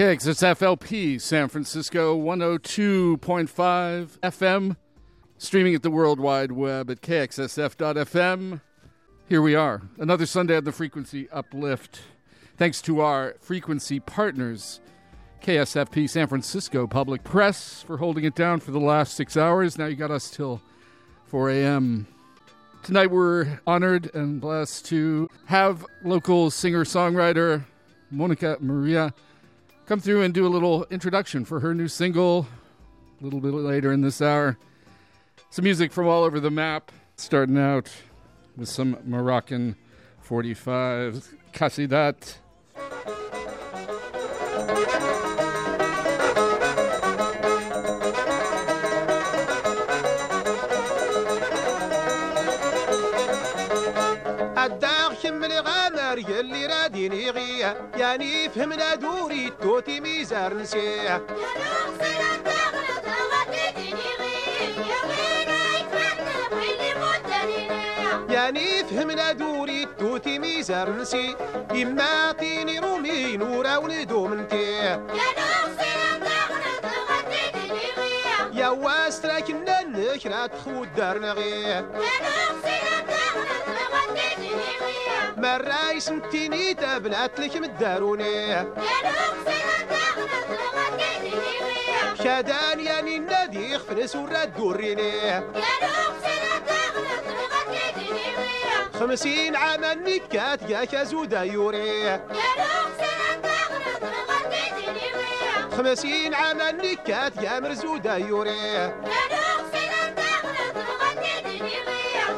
KXSFLP San Francisco 102.5 FM, streaming at the World Wide Web at kxsf.fm. Here we are, another Sunday on the Frequency Uplift. Thanks to our frequency partners, KSFP San Francisco Public Press, for holding it down for the last six hours. Now you got us till 4 a.m. Tonight we're honored and blessed to have local singer songwriter Monica Maria come through and do a little introduction for her new single a little bit later in this hour. Some music from all over the map, starting out with some Moroccan 45 Casidat. ديني غيه يعني فهمنا دوري توتي ميزار نسيه يعني فهمنا دوري توتي ميزار نسي. يما عطيني رومي نورا ولدو منتيه يا واستراك نكرات تخود دارنا غيه مرة يسمتيني تابنات لك مداروني شادان يعني النادي خفنس وراد تدوريني خمسين عاما نكات يا كازودا يوري خمسين عاما نكات يا مرزودا يوري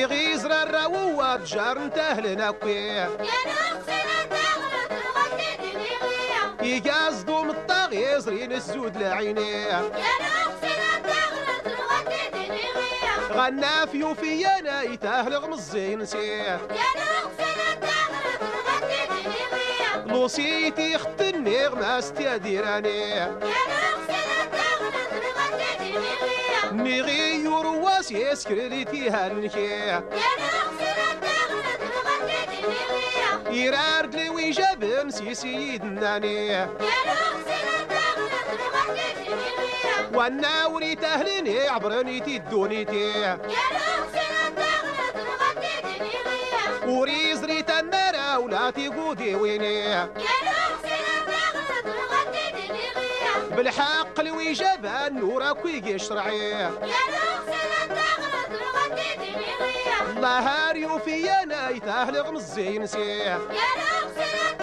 يغيز الرواد جار نتهل نقيه يا نقصنا تغلط غسل دماغيه يقصدوا من الطاغي زرين الزود لعينيه يا نقصنا تغلط غسل دماغيه غنى فيو فينا يتاهل غمزي نسيه يا نقصنا تغلط غسل دماغيه نوصيتي ختني غماستي ديراني يا نقصنا ميغي يرواس روح لي فيها النكيه يرارد لي ويجاب مسي سيدنا نيه وأنا وليت اهلني عبرنيتي دونيتي وريز ريت النار ولاتي قودي وينيه بالحق لوي النور وراكو يشرعيه يا نغسل تغرد وغدي ديني غيه الله هاري لغمزي نسيه يا نغسل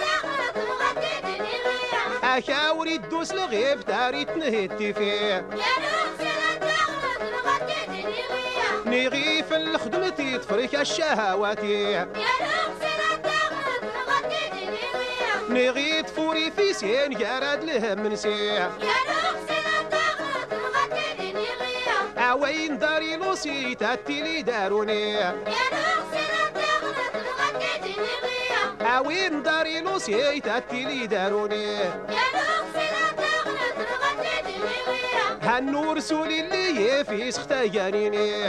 ديني اكا وريد دوس لغيب تاري تنهدي فيه يا نغيف تغرد ديني نيغي في الخدمة تفرك الشهوات يا نغي تفوري في سين جارد لهم نسيه عوين داري لوسي تاتيلي داروني عوين داري لوسي تاتيلي داروني هالنور سولي اللي في سختا جانيني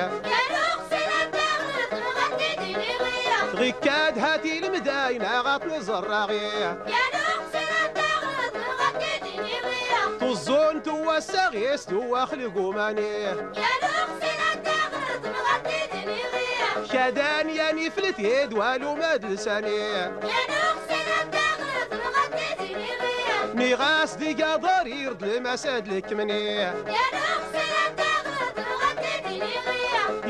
غيكاد هاتي المداينة غطني زراغية يا نوخسي الدغد غدي ديني بيا طزون توا ساغيس توا خلقو مانيه يا نوخسي الدغد غدي ديني بيا كدان يا والو ما دلسانيه يا نوخسي الدغد غدي ديني بيا ني غاس ديقا ضرير دلمساد لك منيه يا نقصي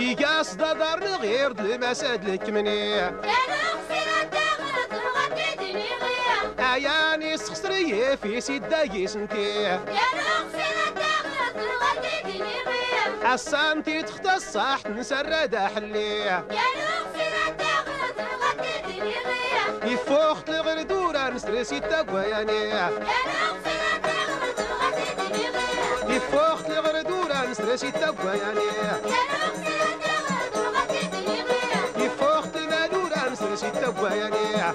يقاص دار غير المساد لك منيح أنا خسيرة تغرد وغديتني غير اياني سخسرية في سيدا يسنتيح أنا خسيرة تغرد وغديتني غير حسانتي تختص صح نسرد حليح أنا خسيرة تغرد وغديتني غير يفوخت الغردورة نسرسي تقوى يانيح أنا خسيرة تغرد وغديتني غير يفوخت الغردورة مسرشي تقوياني يفوخت مالورة مسرشي تقوياني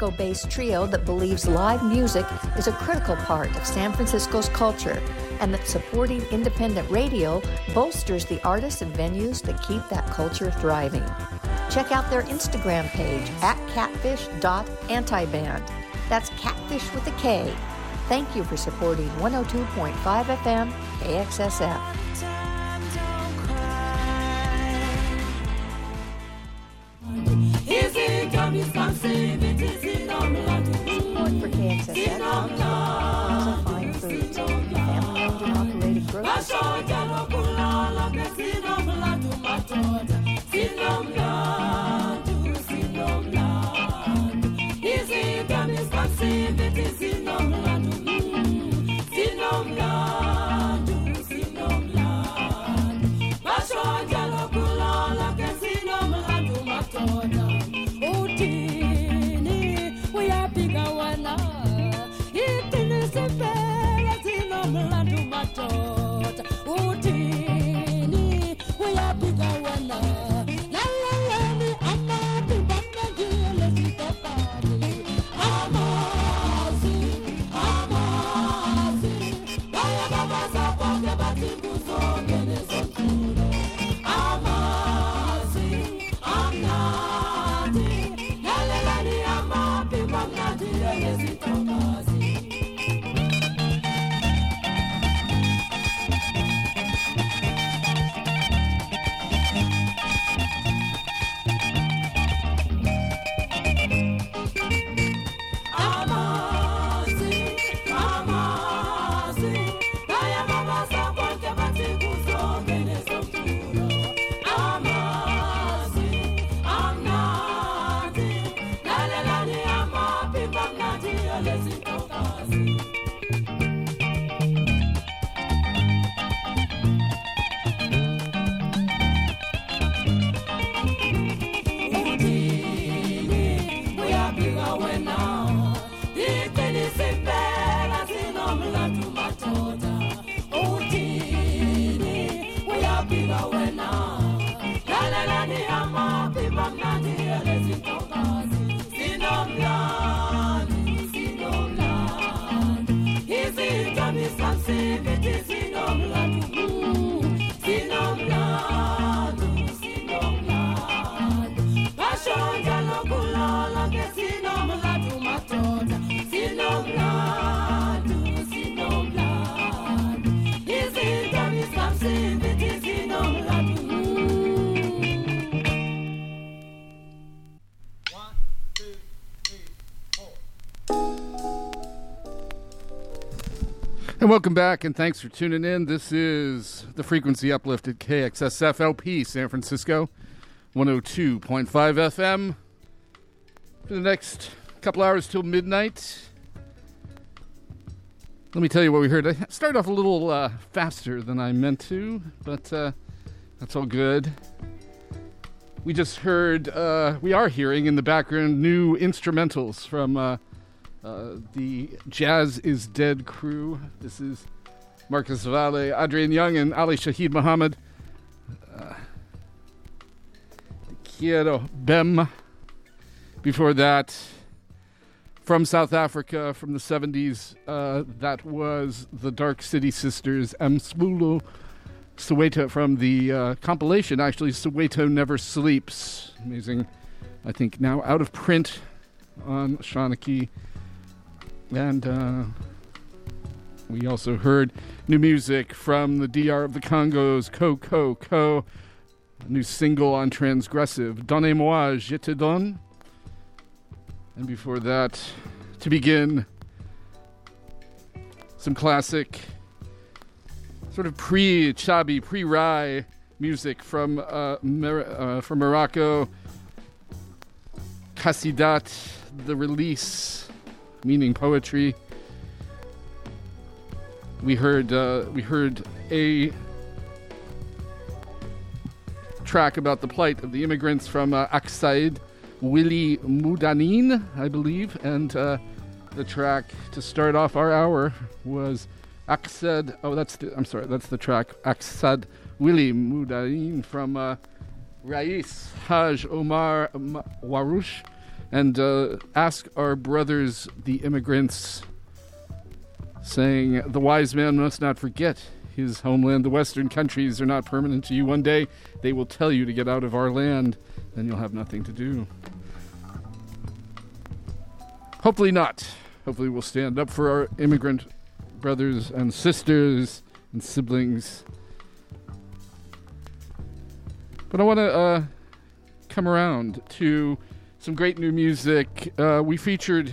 Francisco based trio that believes live music is a critical part of San Francisco's culture and that supporting independent radio bolsters the artists and venues that keep that culture thriving. Check out their Instagram page at catfish.antiband. That's catfish with a K. Thank you for supporting 102.5 FM KXSF. Support for Welcome back, and thanks for tuning in. This is the frequency uplifted KXSF LP San Francisco, 102.5 FM. For the next couple hours till midnight, let me tell you what we heard. I started off a little uh, faster than I meant to, but uh, that's all good. We just heard, uh, we are hearing in the background new instrumentals from. Uh, the Jazz is Dead crew. This is Marcos Valle, Adrian Younge, and Ali Shaheed Muhammad. Uh, Quiero Bem. Before that, from South Africa, from the 70s, uh, that was the Dark City Sisters, Msbulo Soweto, from the uh, compilation, actually, Soweto Never Sleeps. Amazing. I think now out of print on Shanachie. And uh, we also heard new music from the DR of the Congo's KOKOKO. A new single on Transgressive, Donnez-moi, je te donne. And before that, to begin, some classic, sort of pre-Chaabi, pre-Rai music from uh, Mer- uh, from Morocco. Kasidat, the release meaning poetry. We heard uh, we heard a track about the plight of the immigrants from uh, Aksaid, Willie Mudanin, I believe, and uh, the track to start off our hour was Aksad. Oh, that's the, I'm sorry, that's the track Aksad Willy Mudanin from uh, Rais Haj Omar Warush and uh, ask our brothers, the immigrants, saying, The wise man must not forget his homeland. The Western countries are not permanent to you. One day they will tell you to get out of our land, then you'll have nothing to do. Hopefully not. Hopefully we'll stand up for our immigrant brothers and sisters and siblings. But I want to uh, come around to some great new music. Uh, we featured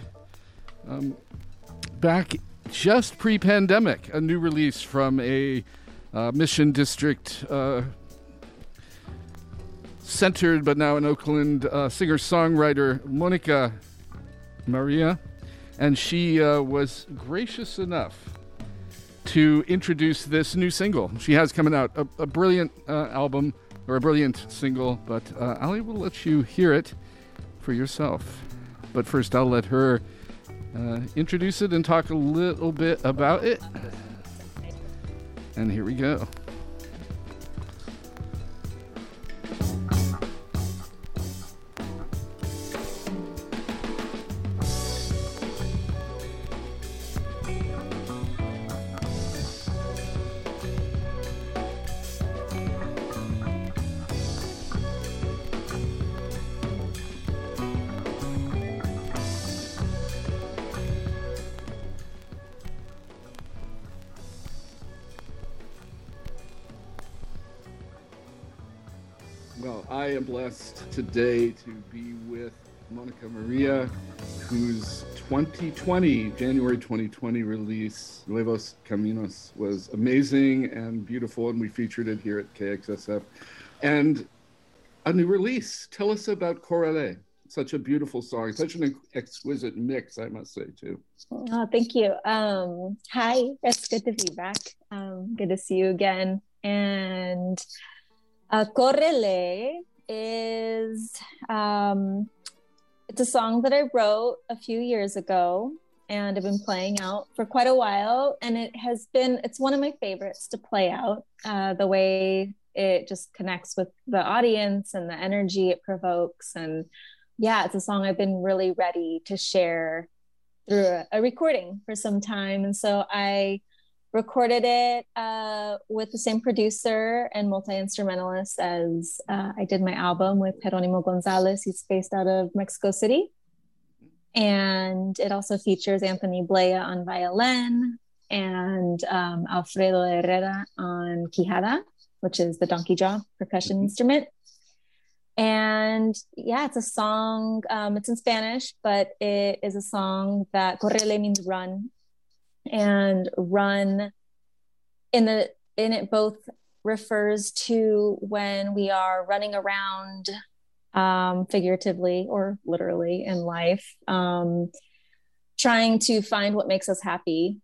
um, back just pre pandemic a new release from a uh, Mission District uh, centered, but now in Oakland, uh, singer songwriter Monica Maria. And she uh, was gracious enough to introduce this new single. She has coming out a, a brilliant uh, album or a brilliant single, but Ali will let you hear it for yourself. But first, I'll let her uh, introduce it and talk a little bit about it. And here we go. Blessed today to be with Monica Maria, whose 2020, January 2020 release, Nuevos Caminos, was amazing and beautiful, and we featured it here at KXSF. And a new release. Tell us about Córrele. Such a beautiful song, such an exquisite mix, I must say, too. Oh, thank you. Um, hi, it's good to be back. Um, good to see you again. And uh, is um, it's a song that I wrote a few years ago and I've been playing out for quite a while. And it has been, it's one of my favorites to play out. Uh, the way it just connects with the audience and the energy it provokes. And yeah, it's a song I've been really ready to share through a, a recording for some time. And so I recorded it uh, with the same producer and multi-instrumentalist as uh, I did my album with Jeronimo Gonzalez. He's based out of Mexico City. And it also features Anthony Blea on violin and um, Alfredo Herrera on quijada, which is the donkey jaw percussion mm-hmm. instrument. And yeah, it's a song, um, it's in Spanish, but it is a song that correle means run and run in the in it both refers to when we are running around um, figuratively or literally in life um, trying to find what makes us happy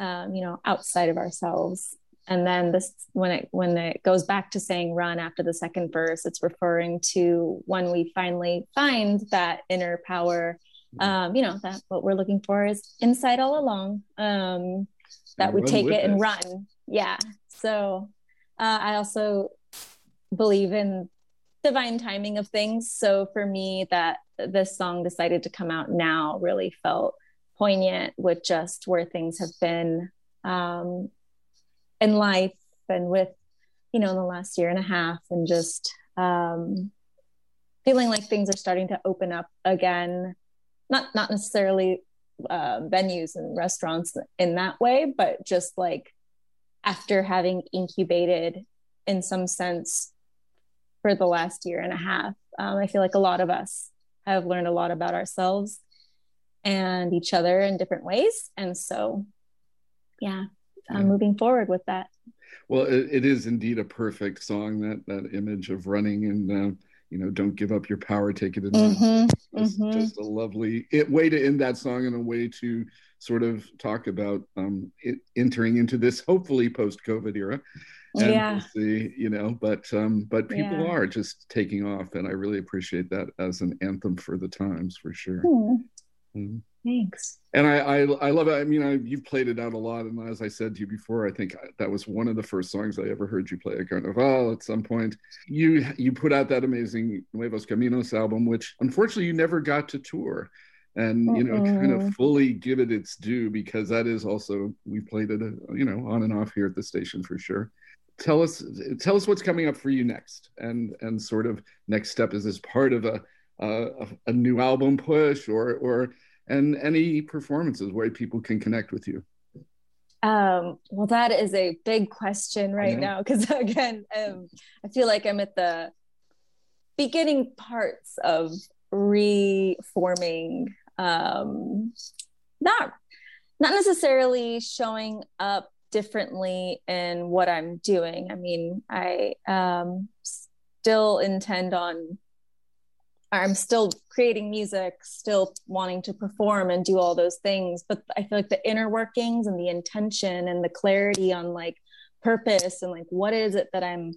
um, you know outside of ourselves. And then this when it when it goes back to saying run after the second verse it's referring to when we finally find that inner power um, you know that what we're looking for is inside all along um, that we take it and run. Yeah. So uh, i also believe in divine timing of things. So for me that this song decided to come out now really felt poignant with just where things have been um, in life and with you know in the last year and a half and just um, feeling like things are starting to open up again not not necessarily uh, venues and restaurants in that way, but just like after having incubated in some sense for the last year and a half, um, I feel like a lot of us have learned a lot about ourselves and each other in different ways, and so yeah, I'm yeah. moving forward with that. Well, it, it is indeed a perfect song. That that image of running and. You know, don't give up your power, take it in. Mm-hmm, just, mm-hmm. just, a lovely it, way to end that song and a way to sort of talk about um, it, entering into this hopefully post-COVID era. And yeah. We'll see, you know, but um, but people yeah. are just taking off, and I really appreciate that as an anthem for the times for sure. Mm. Thanks. And I, I, I love it. I mean, I, you've played it out a lot, and as I said to you before, I think that was one of the first songs I ever heard you play at Carnival. At some point, you you put out that amazing Nuevos Caminos album, which unfortunately you never got to tour, and you know, kind of fully give it its due because that is also we played it, you know, on and off here at the station for sure. Tell us, tell us what's coming up for you next, and and sort of next step is this part of a a, a new album push or or and any performances where people can connect with you? Um, well, that is a big question right now because again, um, I feel like I'm at the beginning parts of reforming. Um, not not necessarily showing up differently in what I'm doing. I mean, I um, still intend on I'm still creating music, still wanting to perform and do all those things. But I feel like the inner workings and the intention and the clarity on like purpose and like what is it that I'm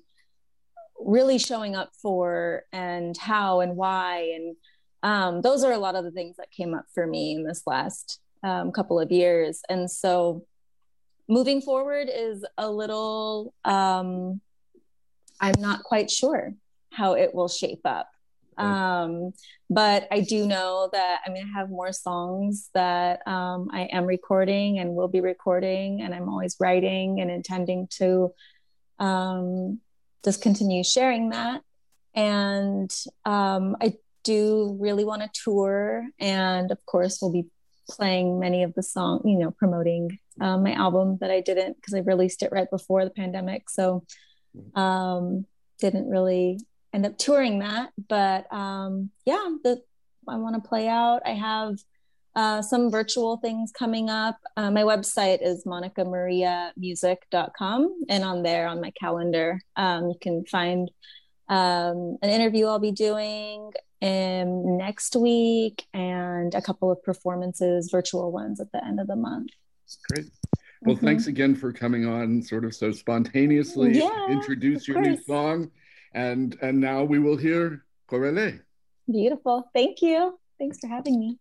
really showing up for and how and why. And um, those are a lot of the things that came up for me in this last um, couple of years. And so moving forward is a little, um, I'm not quite sure how it will shape up um, but I do know that I'm mean I have more songs that um, I am recording and will be recording, and I'm always writing and intending to um, just continue sharing that. And um, I do really want to tour, and of course, we'll be playing many of the songs, you know, promoting um, my album that I didn't because I released it right before the pandemic, so mm-hmm. um, didn't really end up touring that. But um, yeah, the I want to play out. I have uh, some virtual things coming up. Uh, my website is monicamariamusic.com, and on there, on my calendar, um, you can find um, an interview I'll be doing um, next week and a couple of performances, virtual ones at the end of the month. Great. Well, mm-hmm. thanks again for coming on sort of so spontaneously. Yeah, introduce your course. new song and and now we will hear Córrele. Beautiful. Thank you. Thanks for having me.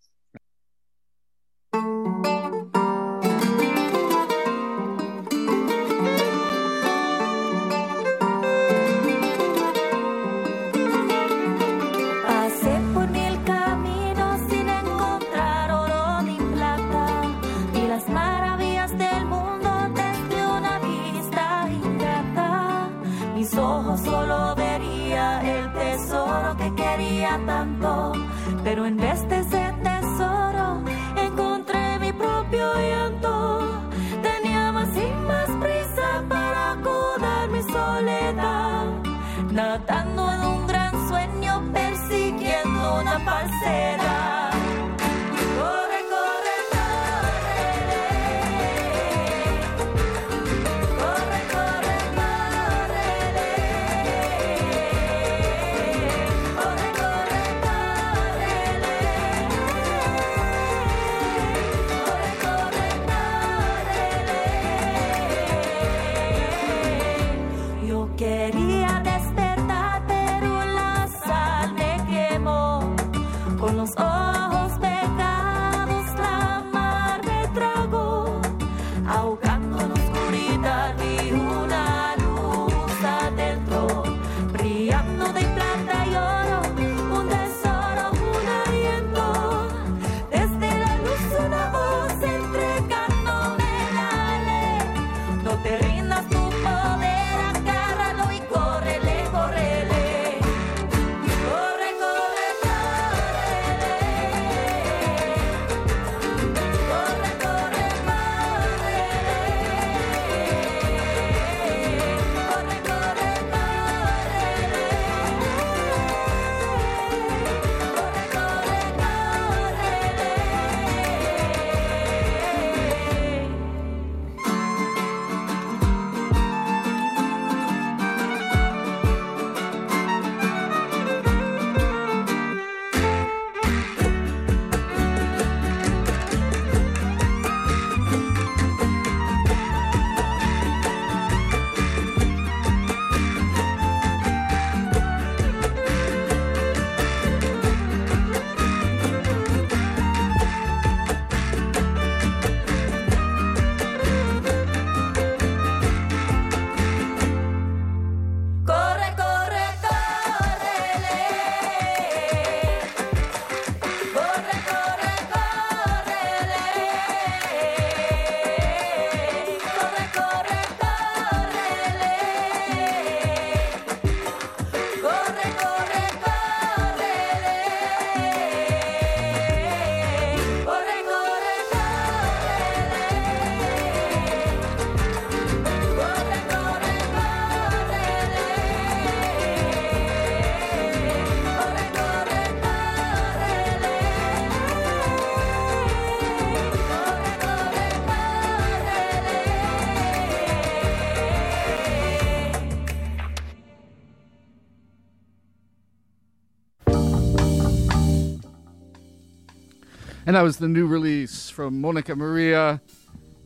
That was the new release from Monica Maria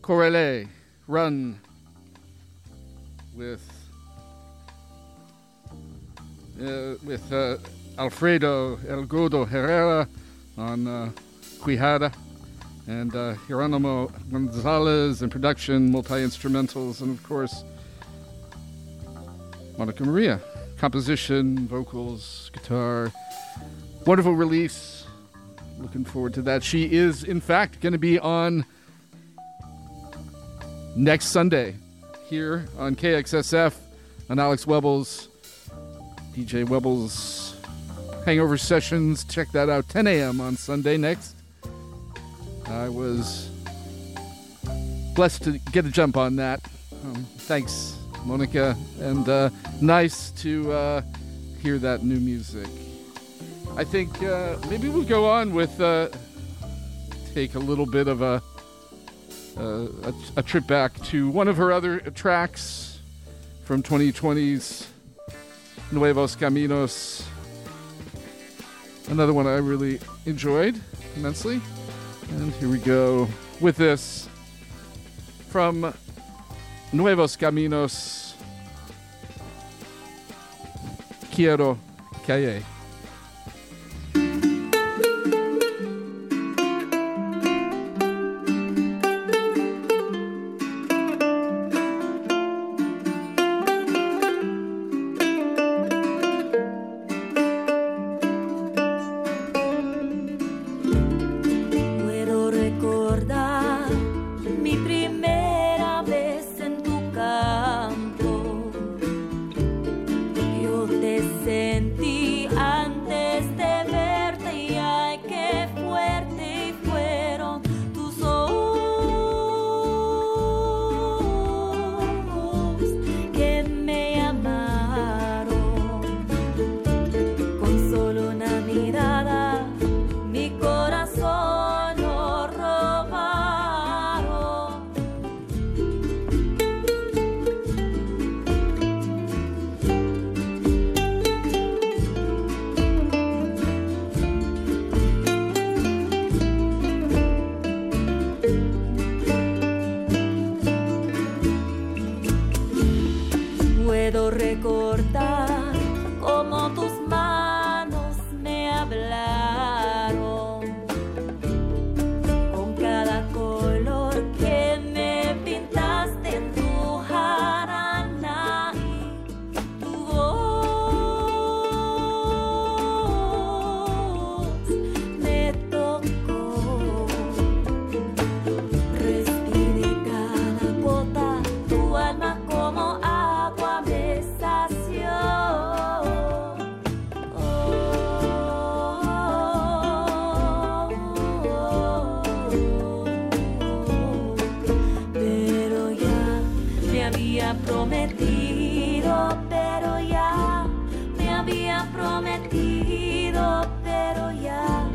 Córrele, Run, with uh, with uh, Alfredo El Godo Herrera on uh, Quijada, and uh, Jeronimo Gonzalez in production, multi instrumentals, and of course Monica Maria, composition, vocals, guitar. Wonderful release. Looking forward to that. She is, in fact, going to be on next Sunday here on KXSF on Alex Webbles, DJ Webbles Hangover Sessions. Check that out. 10 a.m. on Sunday next. I was blessed to get a jump on that. Um, thanks, Monica, and uh, nice to uh, hear that new music. I think uh, maybe we'll go on with uh, take a little bit of a, uh, a a trip back to one of her other tracks from 2020's Nuevos Caminos. Another one I really enjoyed immensely. And here we go with this from Nuevos Caminos. Quiero Calle. Prometido, pero ya me había prometido, pero ya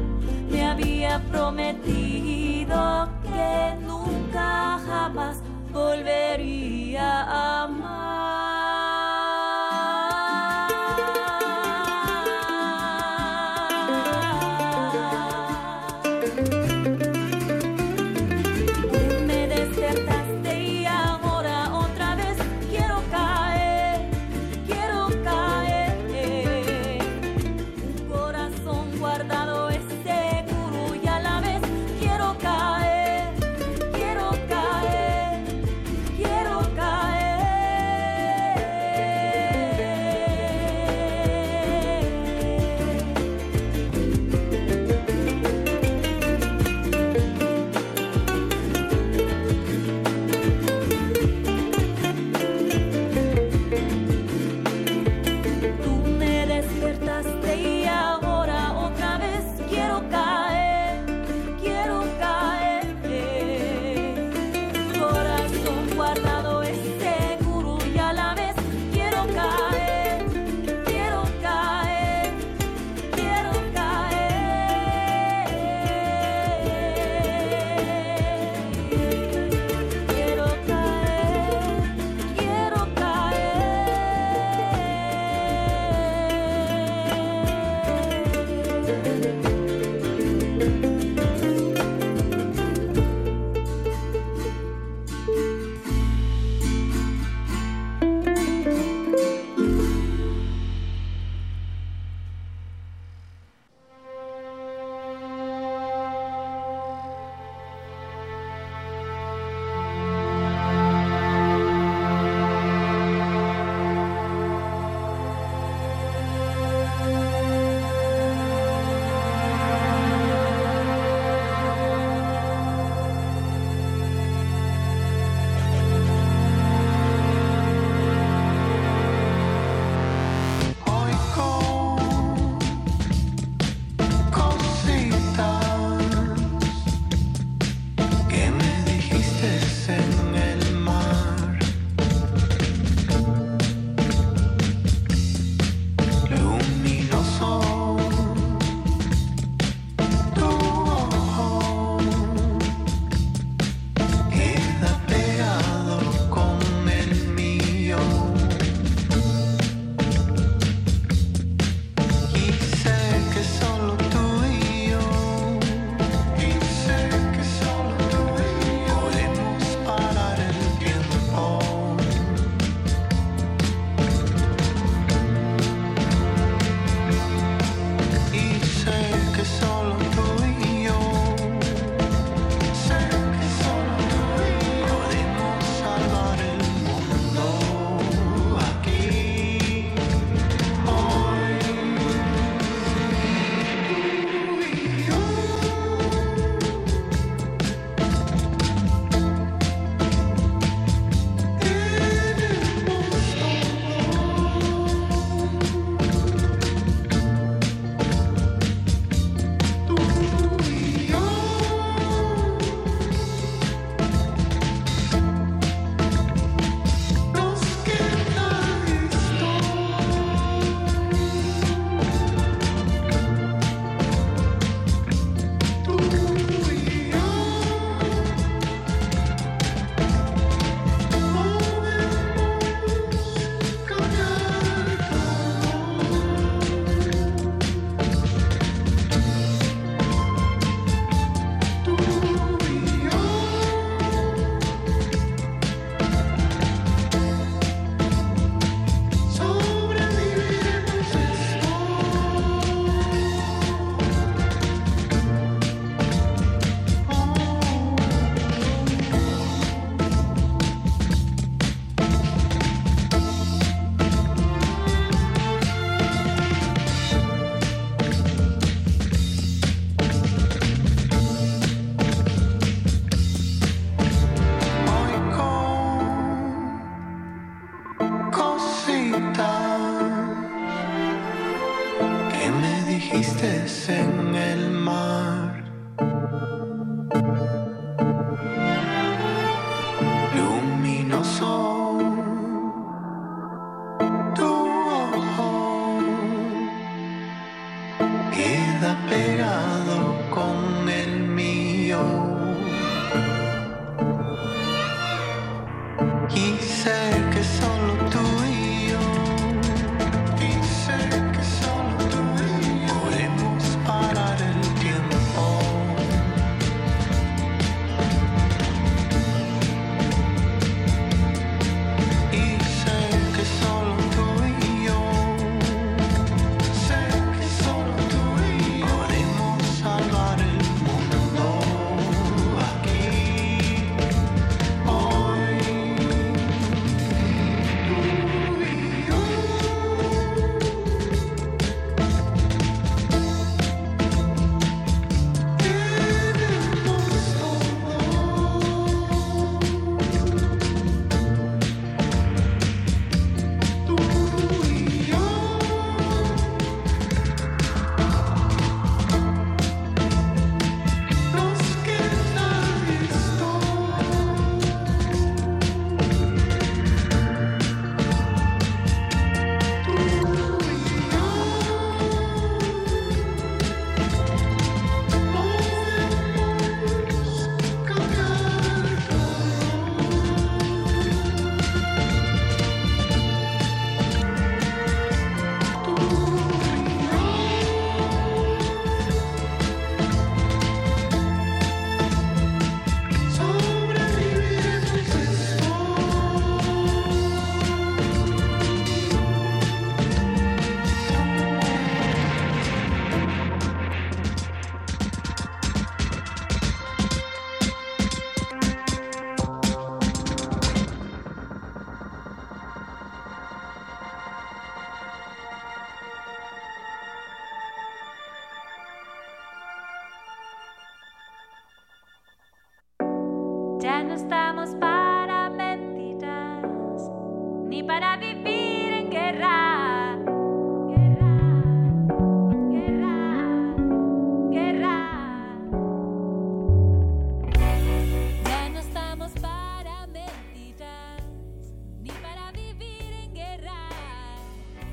me había prometido que nunca jamás volvería a amar.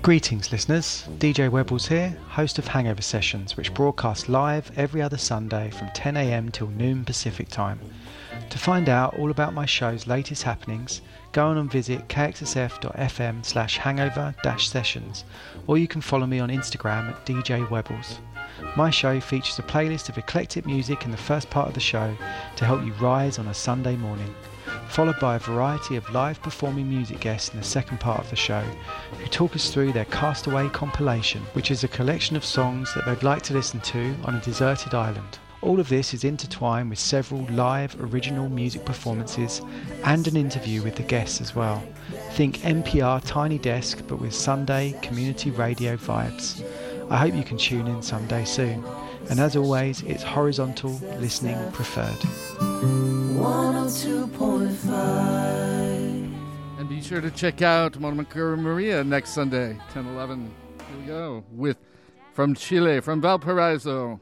Greetings, listeners. DJ Webbles here, host of Hangover Sessions, which broadcast live every other Sunday from 10am till noon Pacific time. To find out all about my show's latest happenings, go on and visit kxsf.fm slash hangover sessions, or you can follow me on Instagram at DJ Webbles. My show features a playlist of eclectic music in the first part of the show to help you rise on a Sunday morning, followed by a variety of live performing music guests in the second part of the show, who talk us through their Castaway compilation, which is a collection of songs that they'd like to listen to on a deserted island. All of this is intertwined with several live original music performances and an interview with the guests as well. Think NPR Tiny Desk but with Sunday community radio vibes. I hope you can tune in someday soon. And as always, it's horizontal listening preferred. 102.5 And be sure to check out Mónica María next Sunday, 10 11. Here we go. With from Chile, from Valparaiso.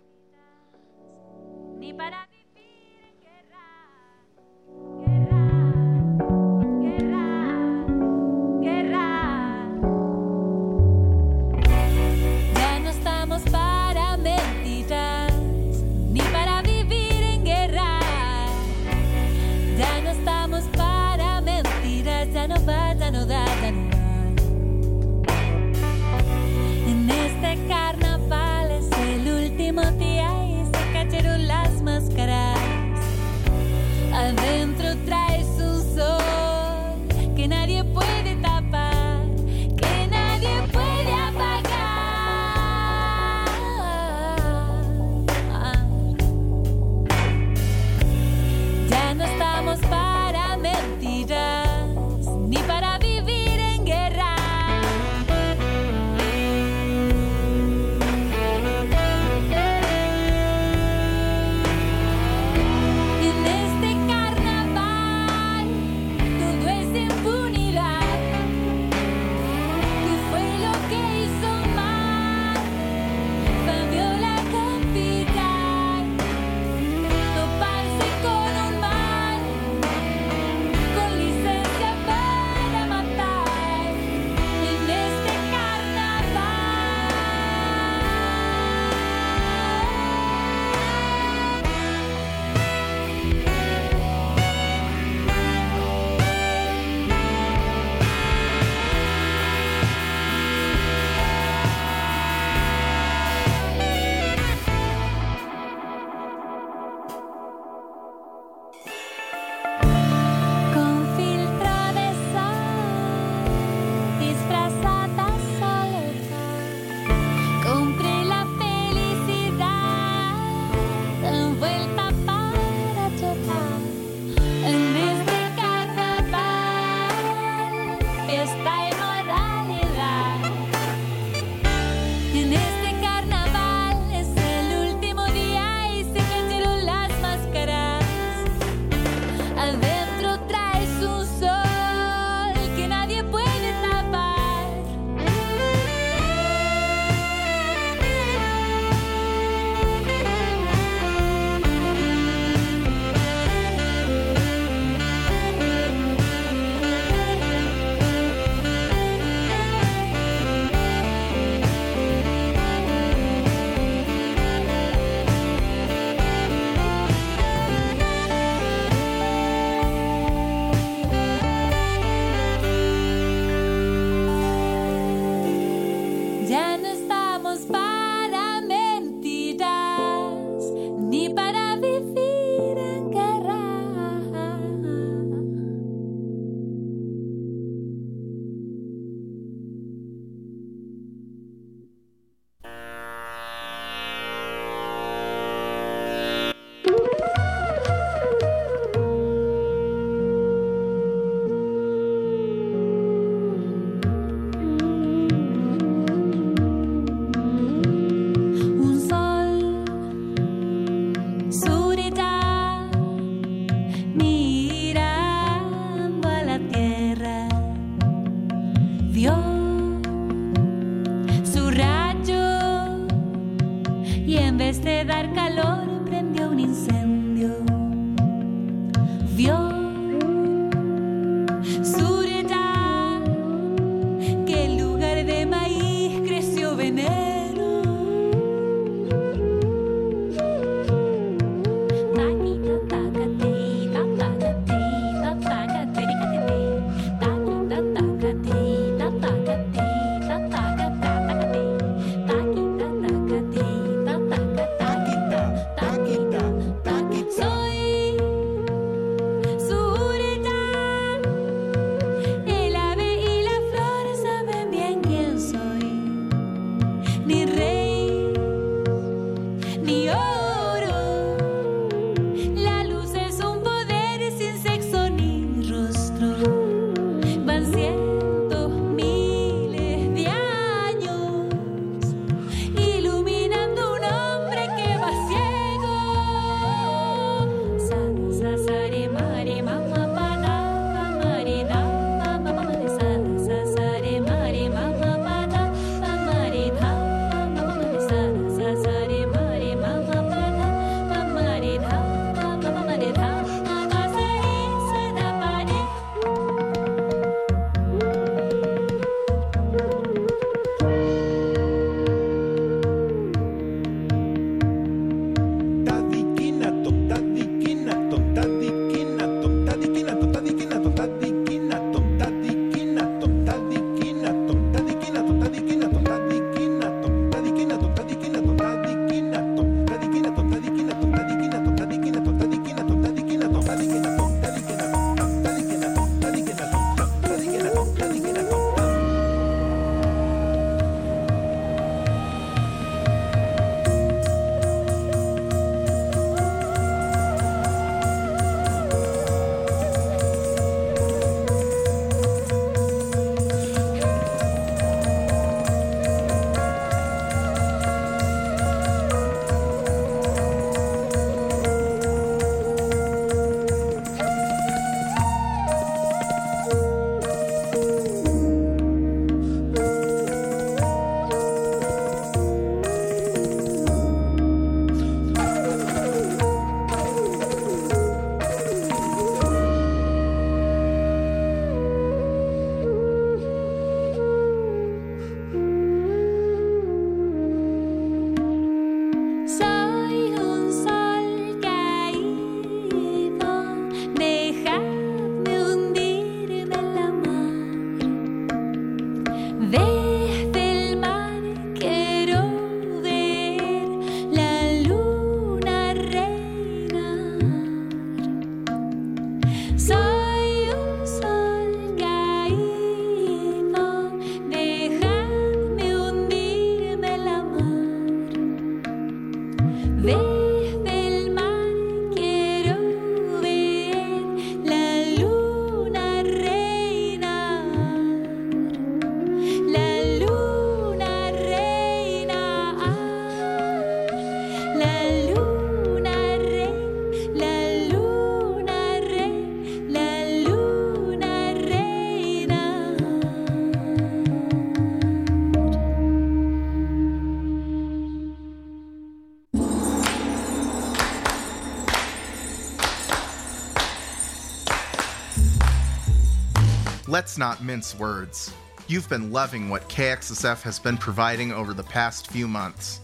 Let's not mince words. You've been loving what KXSF has been providing over the past few months.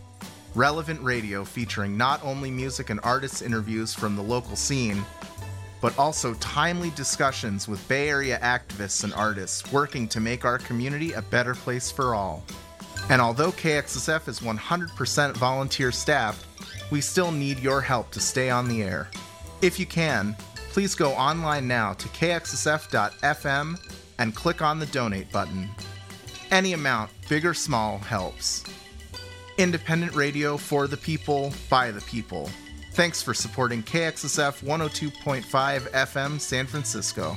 Relevant radio featuring not only music and artists' interviews from the local scene, but also timely discussions with Bay Area activists and artists working to make our community a better place for all. And although KXSF is 100% volunteer staffed, we still need your help to stay on the air. If you can, please go online now to kxsf.fm and click on the donate button. Any amount, big or small, helps. Independent radio for the people, by the people. Thanks for supporting KXSF 102.5 FM San Francisco.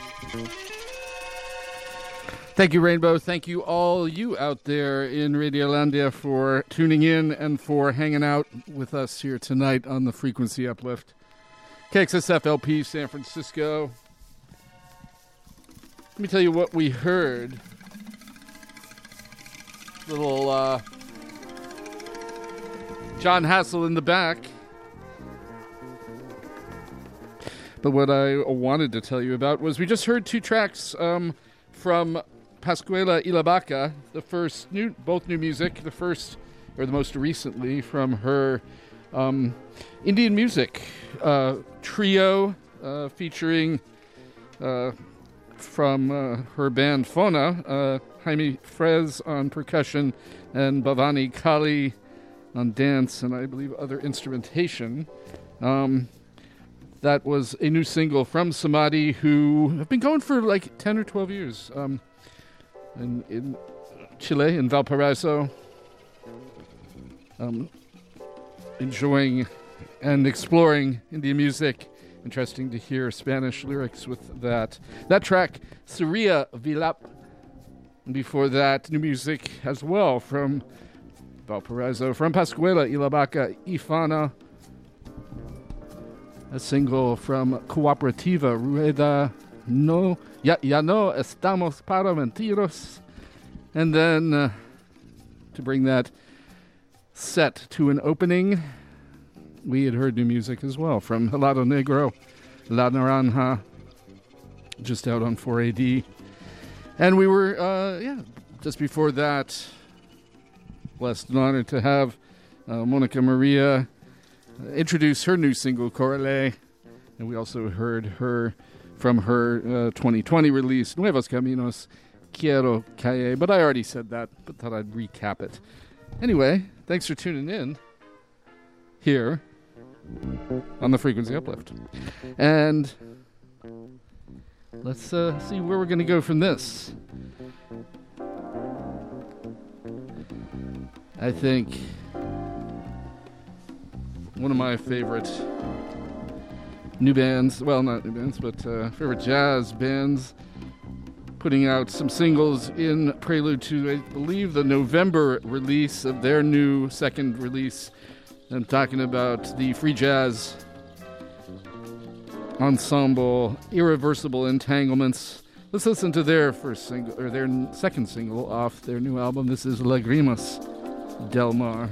Thank you, Rainbow. Thank you, all you out there in Radiolandia, for tuning in and for hanging out with us here tonight on the Frequency Uplift. KXSF LP San Francisco. Let me tell you what we heard. Little uh, Jon Hassell in the back. But what I wanted to tell you about was we just heard two tracks um, from Pascuala Ilabaca, the first new, both new music, the first or the most recently from her um, Indian music uh, trio uh, featuring uh, from uh, her band Fauna, uh, Jaime Frez on percussion and Bhavani Kali on dance and I believe other instrumentation. Um, that was a new single from Samadhi, who have been going for like 10 or 12 years. Um, in, in Chile, in Valparaiso, um, enjoying and exploring Indian music. Interesting to hear Spanish lyrics with that. That track, Surya Vilap. Before that, new music as well from Valparaiso, from Pascuala Ilabaca y Fauna. A single from Cooperativa Rueda No Ya, ya no estamos para mentiros. And then uh, to bring that set to an opening, we had heard new music as well from Helado Negro, La Naranja, just out on 4AD. And we were, uh, yeah, just before that, blessed and honored to have uh, Monica Maria introduce her new single, Córrele. And we also heard her from her uh, 2020 release, Nuevos Caminos, Quiero Calle. But I already said that, but thought I'd recap it. Anyway, thanks for tuning in here on the Frequency Uplift. And let's uh, see where we're going to go from this. I think one of my favorite new bands, well, not new bands, but uh, favorite jazz bands, putting out some singles in prelude to, I believe, the November release of their new second release. I'm talking about the free jazz ensemble, Irreversible Entanglements. Let's listen to their first single, or their second single off their new album. This is Lagrimas Del Mar.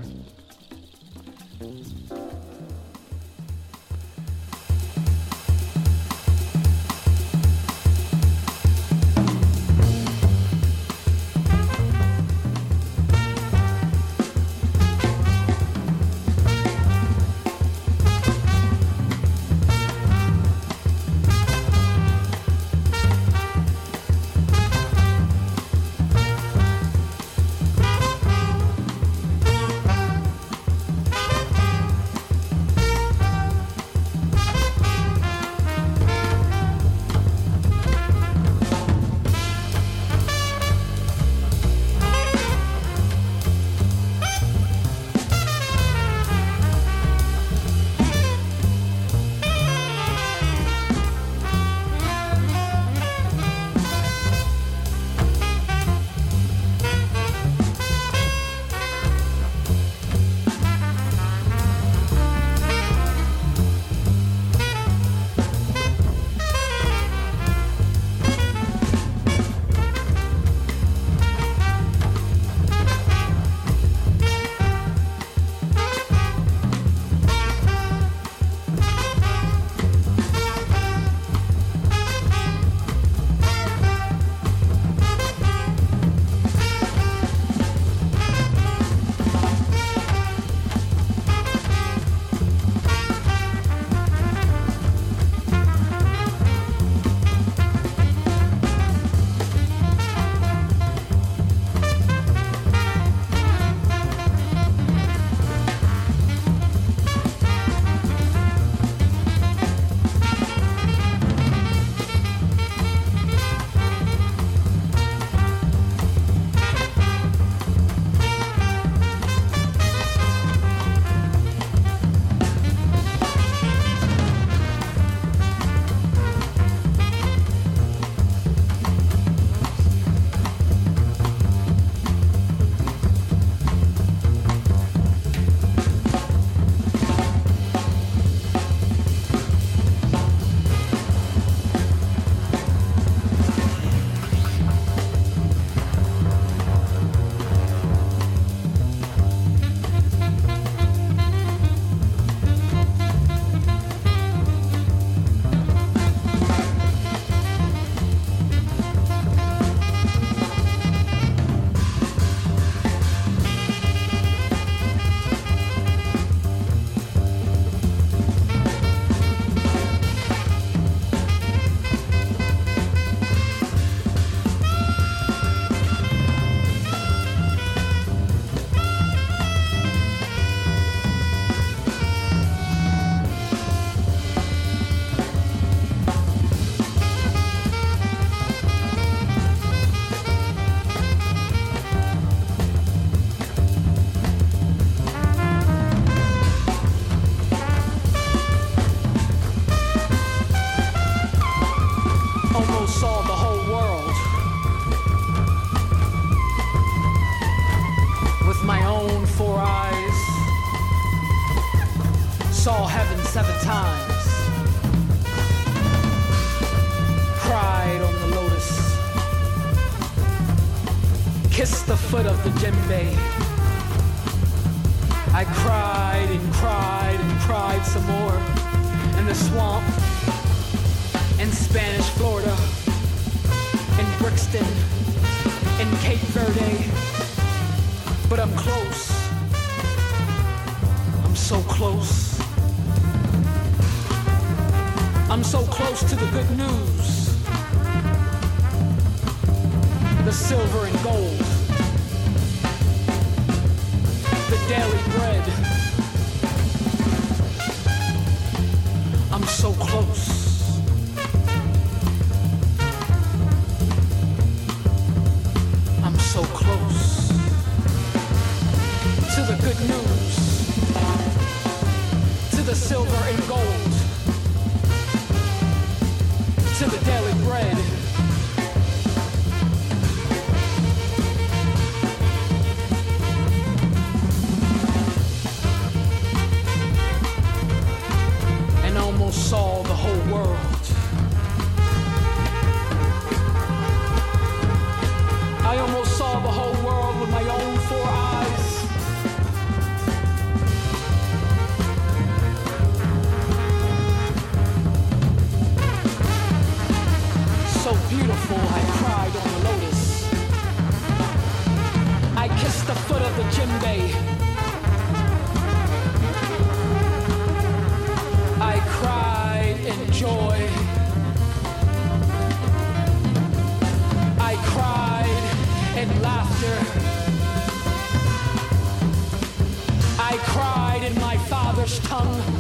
Come. tongue.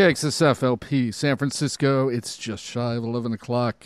KXSF LP, San Francisco. It's just shy of 11 o'clock.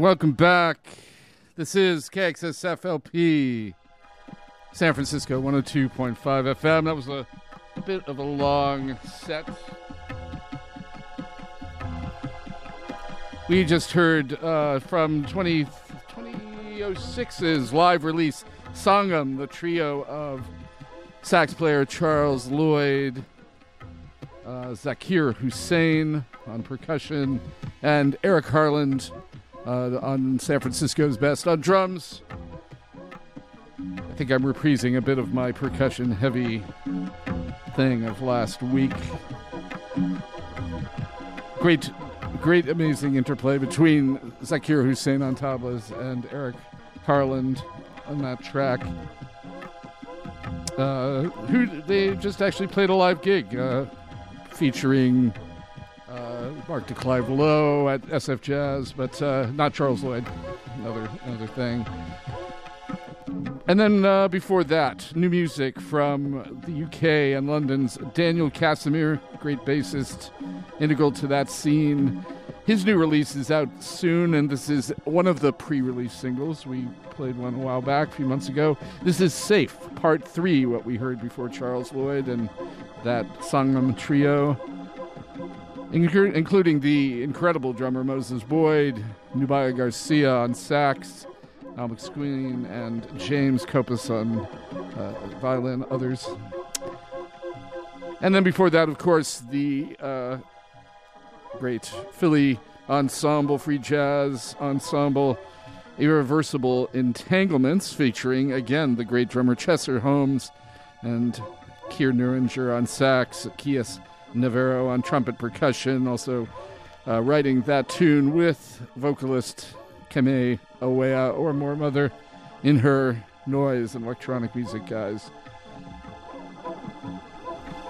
Welcome back. This is KXSFLP, San Francisco 102.5 FM. That was a, bit of a long set. We just heard uh, from 20, 2006's live release Sangam, the trio of sax player Charles Lloyd, uh, Zakir Hussain on percussion, and Eric Harland uh, on San Francisco's Best on drums. I think I'm reprising a bit of my percussion heavy thing of last week. Great, great, amazing interplay between Zakir Hussain on tablas and Eric Harland on that track. Uh, who they just actually played a live gig uh, featuring Mark de Clive Lowe at SF Jazz, but uh, not Charles Lloyd. Another another thing. And then uh, before that, new music from the UK and London's Daniel Casimir, great bassist, integral to that scene. His new release is out soon, and this is one of the pre-release singles. We played one a while back, a few months ago. This is Safe, Part 3, what we heard before Charles Lloyd and that Sangam trio inclu- including the incredible drummer Moses Boyd, Nubia Garcia on sax, Alex Queen, and James Copas on uh, violin, others. And then before that, of course, the uh, great Philly ensemble, free jazz ensemble, Irreversible Entanglements, featuring again the great drummer Tcheser Holmes and Keir Neuringer on sax, Kias Navarro on trumpet percussion, also uh, writing that tune with vocalist Camae Ayewa or Moor Mother in her noise and electronic music guys.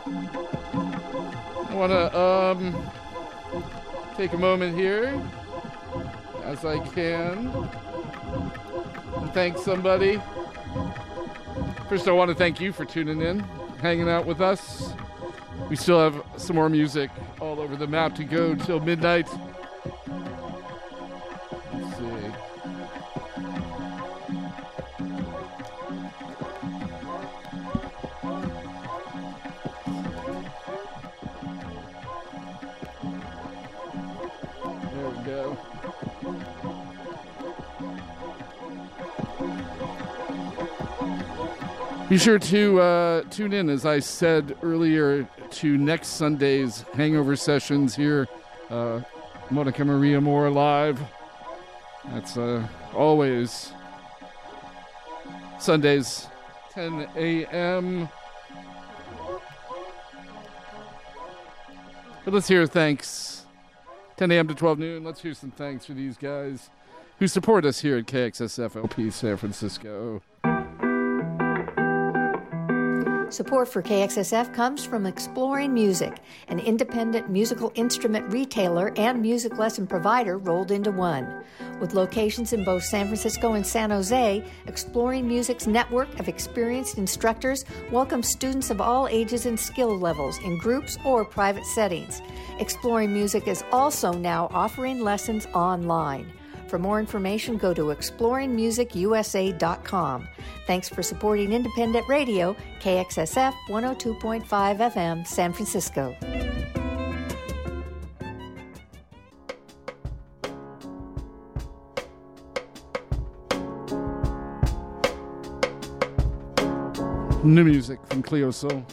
I want to um, take a moment here, as I can, and thank somebody. First, I want to thank you for tuning in, hanging out with us. We still have some more music all over the map to go till midnight. Be sure to uh, tune in, as I said earlier, to next Sunday's Hangover Sessions here. Uh, Mónica María Moore live. That's uh, always Sundays, 10 a.m. But let's hear thanks. 10 a.m. to 12 noon. Let's hear some thanks for these guys who support us here at KXSFLP San Francisco. Support for KXSF comes from Exploring Music, an independent musical instrument retailer and music lesson provider rolled into one. With locations in both San Francisco and San Jose, Exploring Music's network of experienced instructors welcomes students of all ages and skill levels in groups or private settings. Exploring Music is also now offering lessons online. For more information, go to exploringmusicusa.com. Thanks for supporting independent radio, KXSF 102.5 FM, San Francisco. New music from Cleo Sol.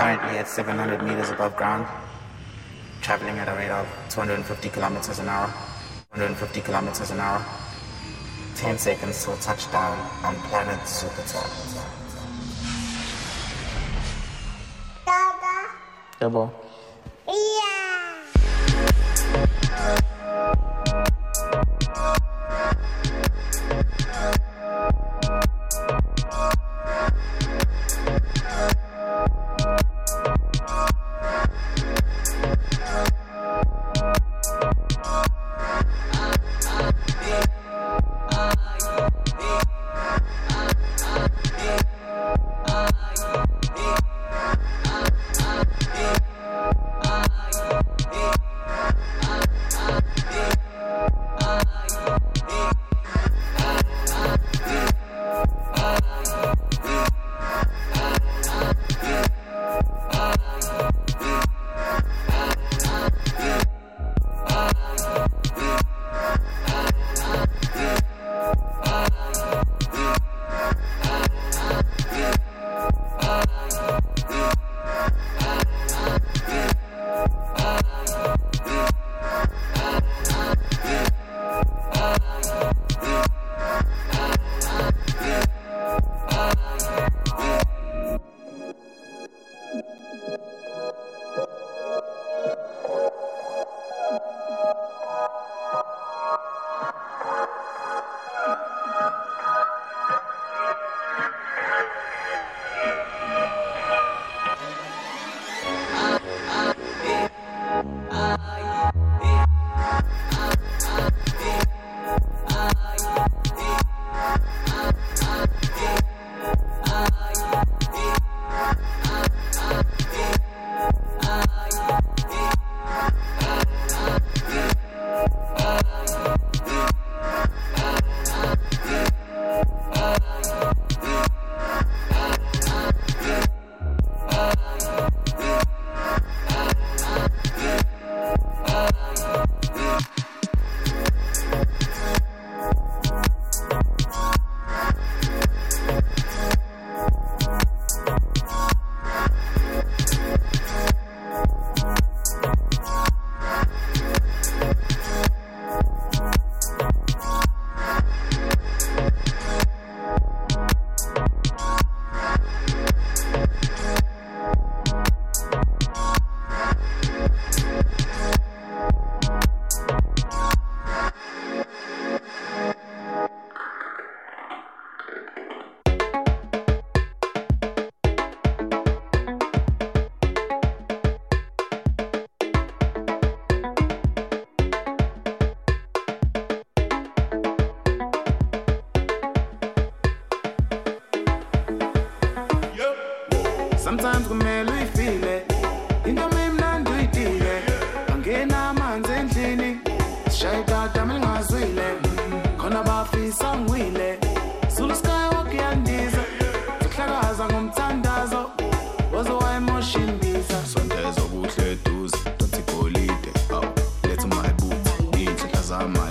currently at 700 meters above ground, traveling at a rate of 250 kilometers an hour. 150 kilometers an hour. 10 seconds till touchdown on planet Jupiter. Dada. Double.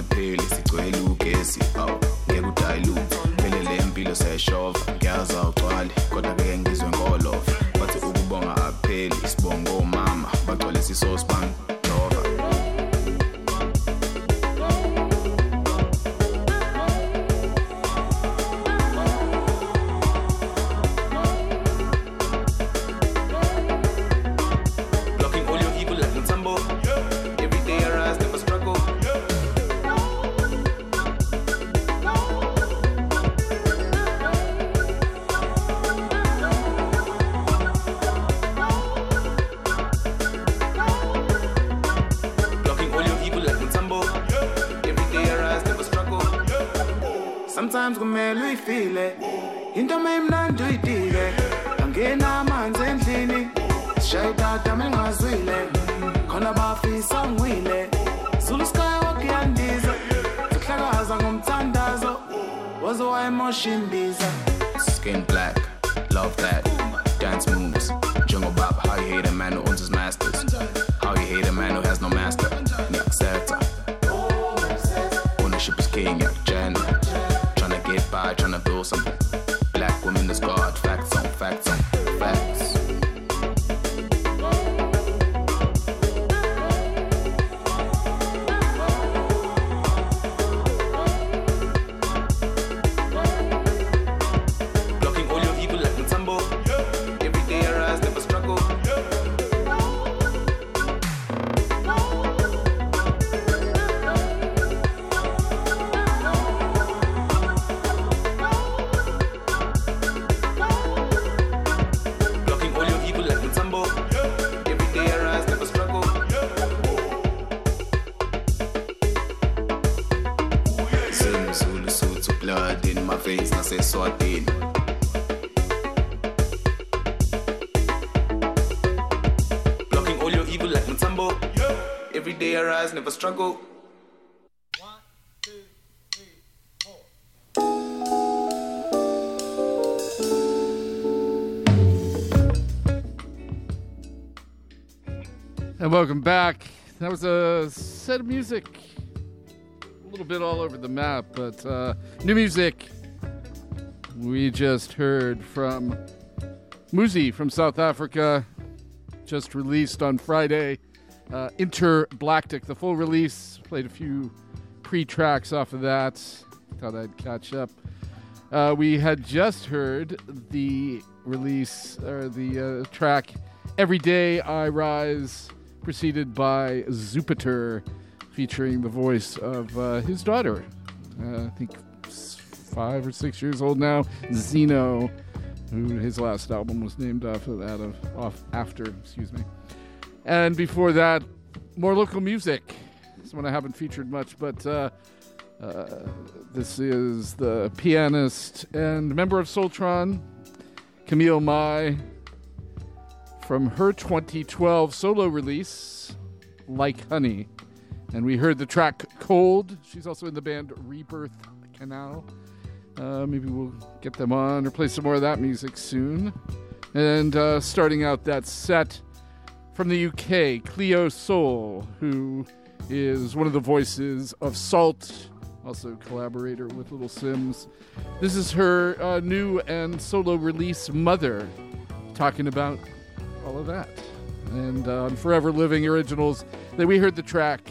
pheli sigcwele ugesi. Awu ngeke udayilu phele le mpilo siyayishova ngiyaza ugcwale kodwa ke ngizwe ngolova. Bathi ukubonga apheli sibonga omama bagcwale sisosi bangi never struggle. And welcome back. That was a set of music, a little bit all over the map, but uh, new music. We just heard from Muzi from South Africa, just released on Friday. Uh, Interblactic, the full release. Played a few pre tracks off of that. Thought I'd catch up. Uh, we had just heard the release, or the uh, track Every Day I Rise, preceded by Jupiter, featuring the voice of uh, his daughter. Uh, I think five or six years old now, Zeno, who his last album was named off of that, of, off after, excuse me. And before that, more local music. This one I haven't featured much, but uh, uh, this is the pianist and member of Soltron, Camille Mai, from her 2012 solo release, Like Honey. And we heard the track Cold. She's also in the band Rebirth Canal. Uh, maybe we'll get them on or play some more of that music soon. And uh, starting out that set from the UK, Cleo Sol, who is one of the voices of SAULT, also collaborator with Little Simz. This is her uh, new and solo release, Mother, talking about all of that. And uh, Forever Living Originals, then we heard the track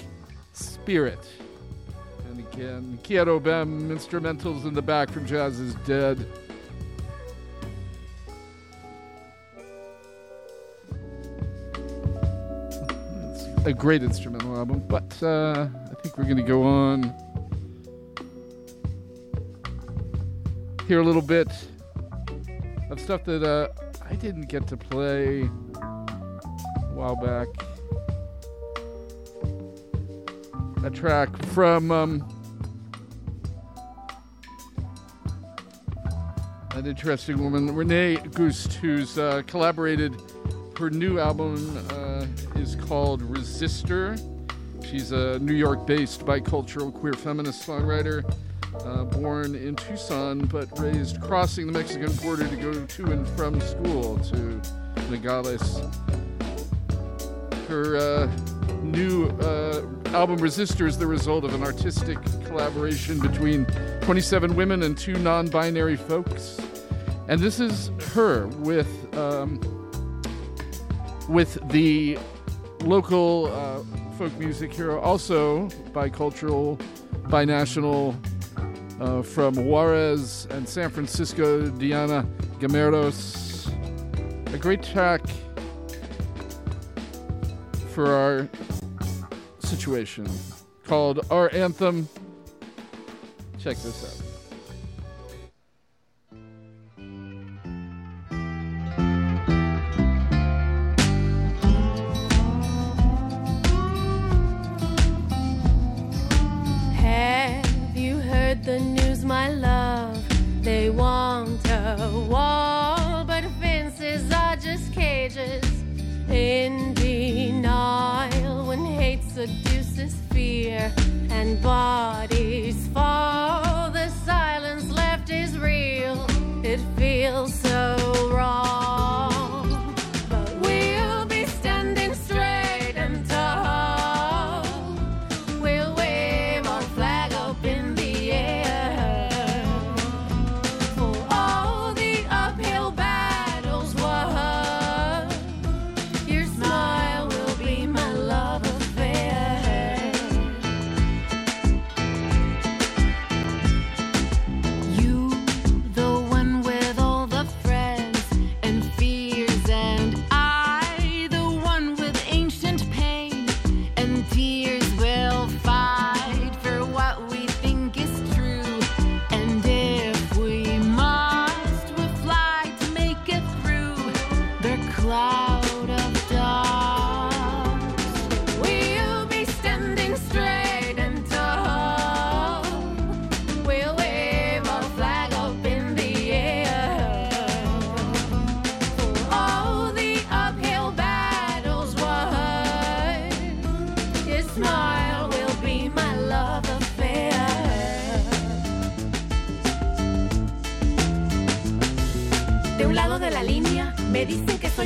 Spirit. And again, Kieto Bem instrumentals in the back from Jazz is Dead. A great instrumental album, but uh, I think we're going to go on. here a little bit of stuff that uh, I didn't get to play a while back. A track from um, an interesting woman, Renee Goust, who's uh, collaborated. Her new album uh, is called Resistor. She's a New York based bicultural queer feminist songwriter, uh, born in Tucson but raised crossing the Mexican border to go to and from school to Nogales. Her uh, new uh, album Resistor is the result of an artistic collaboration between 27 women and two non binary folks. And this is her with. Um, with the local uh, folk music hero, also bicultural, binational, uh, from Juarez and San Francisco, Diana Gameros. A great track for our situation called Our Anthem. Check this out. The news, my love? They want a wall, but fences are just cages. In denial when hate seduces fear and bodies fall, the silence left is real. It feels so wrong.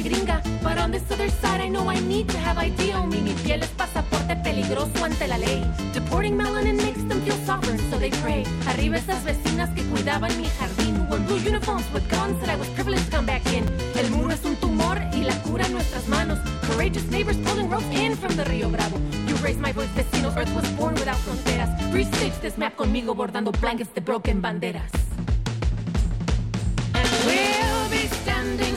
Soy gringa, but on this other side I know I need to have ID on me. Mi piel es pasaporte peligroso ante la ley. Deporting melanin makes them feel softer, so they pray. Arriba esas vecinas que cuidaban mi jardín. Wore blue uniforms with guns that I was privileged to come back in. El muro es un tumor y la cura en nuestras manos. Courageous neighbors pulling ropes in from the Rio Bravo. You raised my voice, vecino. Earth was born without fronteras. Restage this map conmigo bordando blankets de broken banderas. And we'll be standing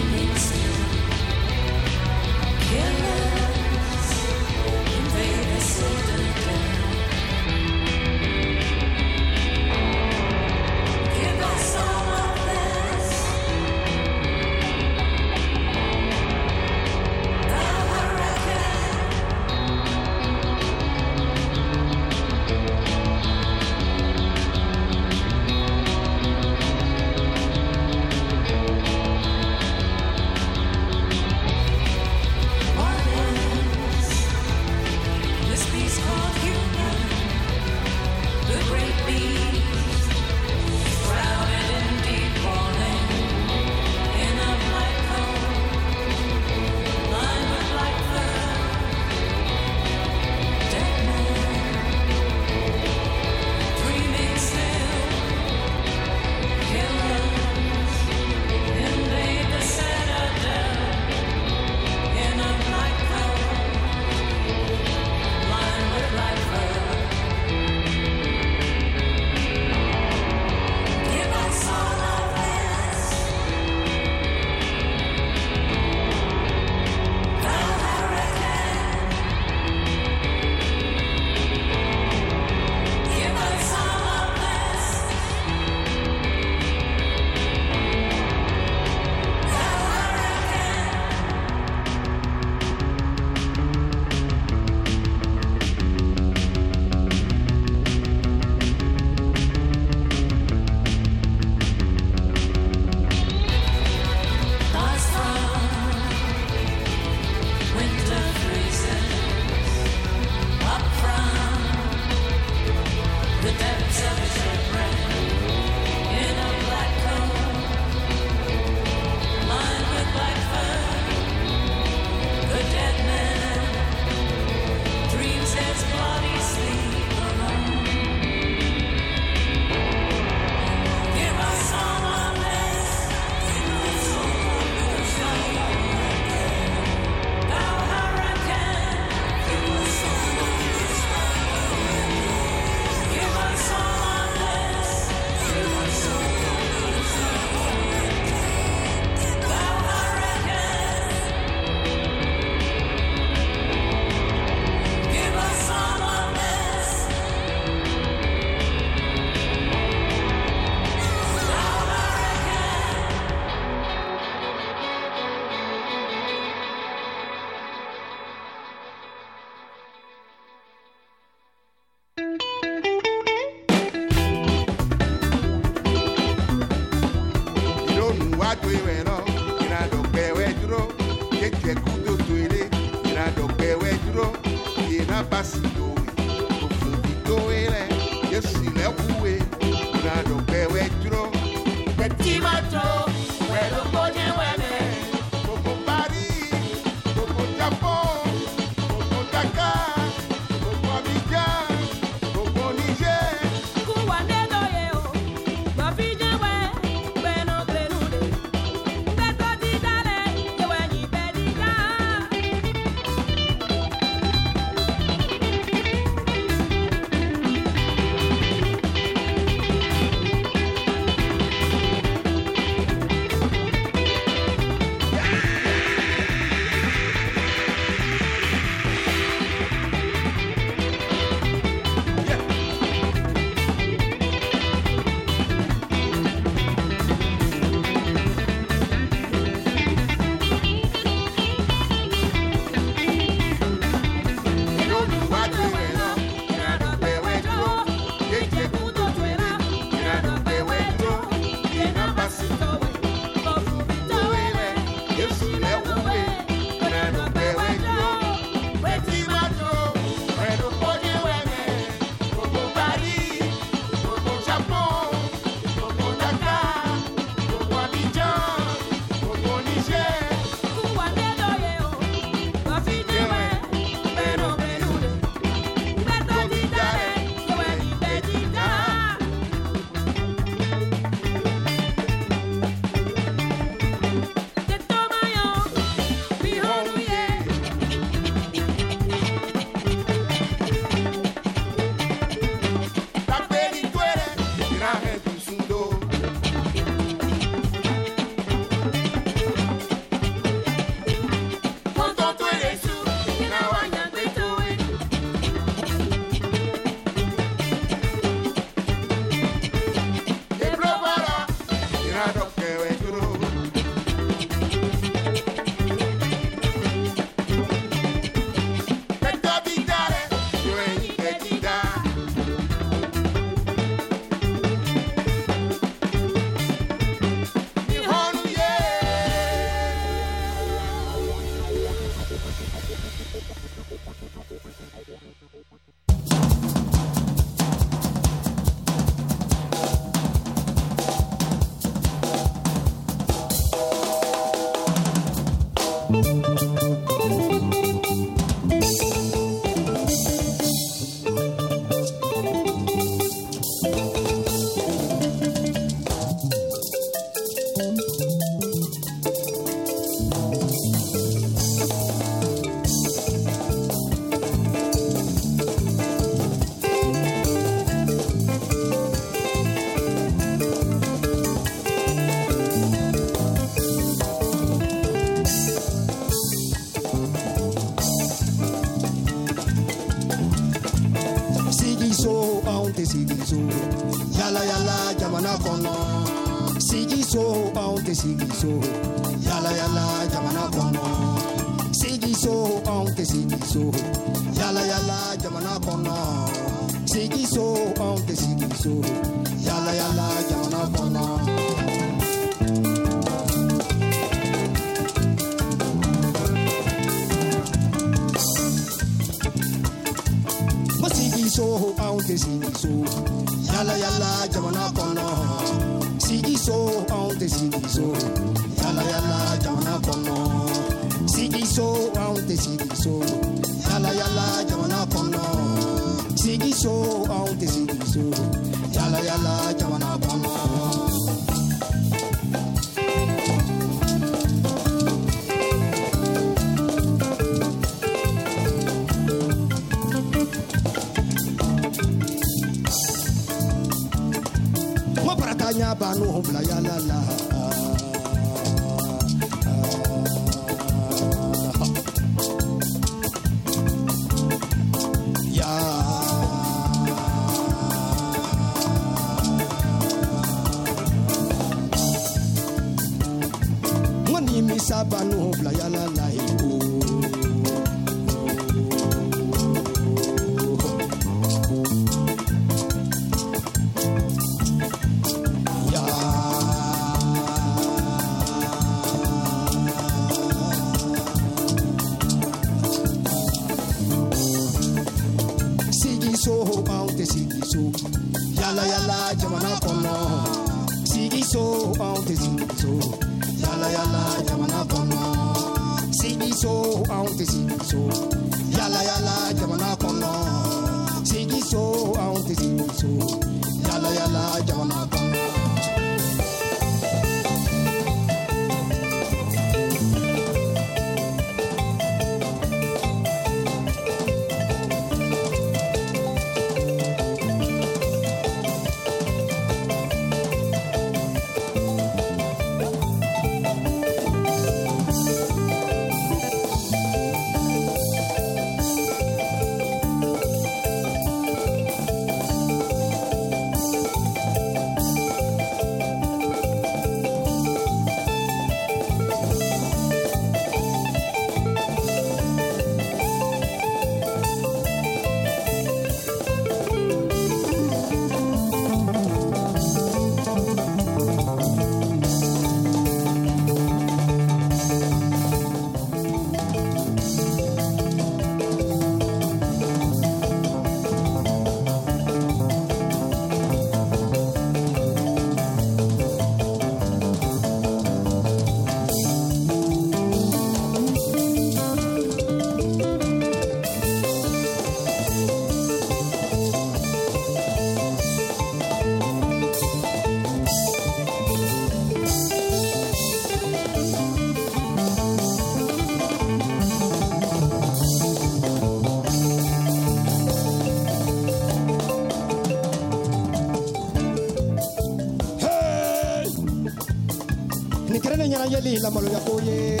Kanisa maloyakoye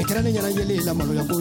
ekera nenyana yelela maloyako